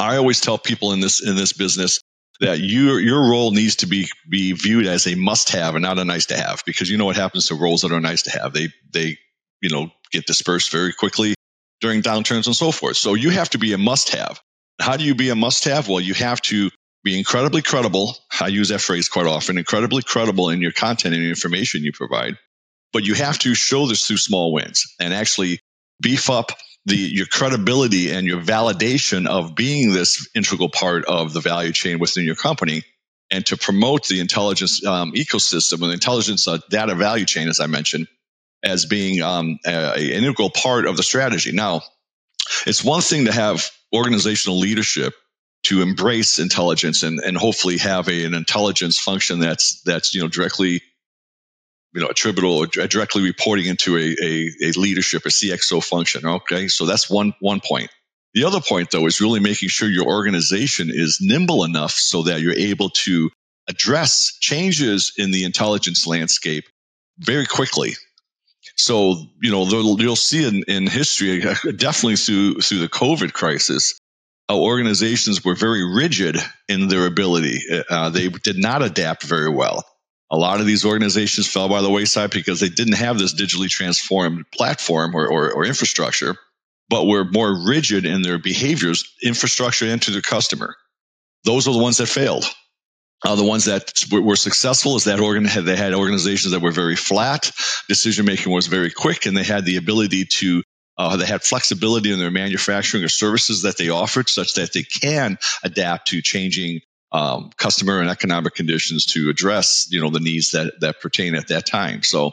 I always tell people in this in this business that your your role needs to be be viewed as a must have and not a nice to have because you know what happens to roles that are nice to have they they you know get dispersed very quickly during downturns and so forth. So you have to be a must have how do you be a must have well you have to be incredibly credible. I use that phrase quite often incredibly credible in your content and information you provide but you have to show this through small wins and actually beef up the your credibility and your validation of being this integral part of the value chain within your company and to promote the intelligence um, ecosystem and the intelligence uh, data value chain as i mentioned as being um, an integral part of the strategy. Now it's one thing to have organizational leadership to embrace intelligence and, and hopefully have a, an intelligence function that's that's you know directly you know, attributable or directly reporting into a, a, a leadership, a CXO function. Okay. So that's one, one point. The other point though is really making sure your organization is nimble enough so that you're able to address changes in the intelligence landscape very quickly. So, you know, you'll see in, in history, definitely through, through the COVID crisis, how organizations were very rigid in their ability. Uh, they did not adapt very well. A lot of these organizations fell by the wayside because they didn't have this digitally transformed platform or, or, or infrastructure, but were more rigid in their behaviors, infrastructure and to their customer. Those are the ones that failed. Uh, the ones that were successful is that organ they had organizations that were very flat, decision making was very quick, and they had the ability to uh, they had flexibility in their manufacturing or services that they offered, such that they can adapt to changing um, customer and economic conditions to address you know the needs that that pertain at that time. So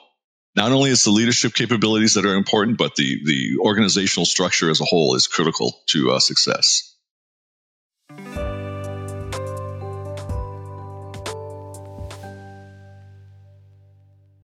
not only is the leadership capabilities that are important, but the the organizational structure as a whole is critical to uh, success.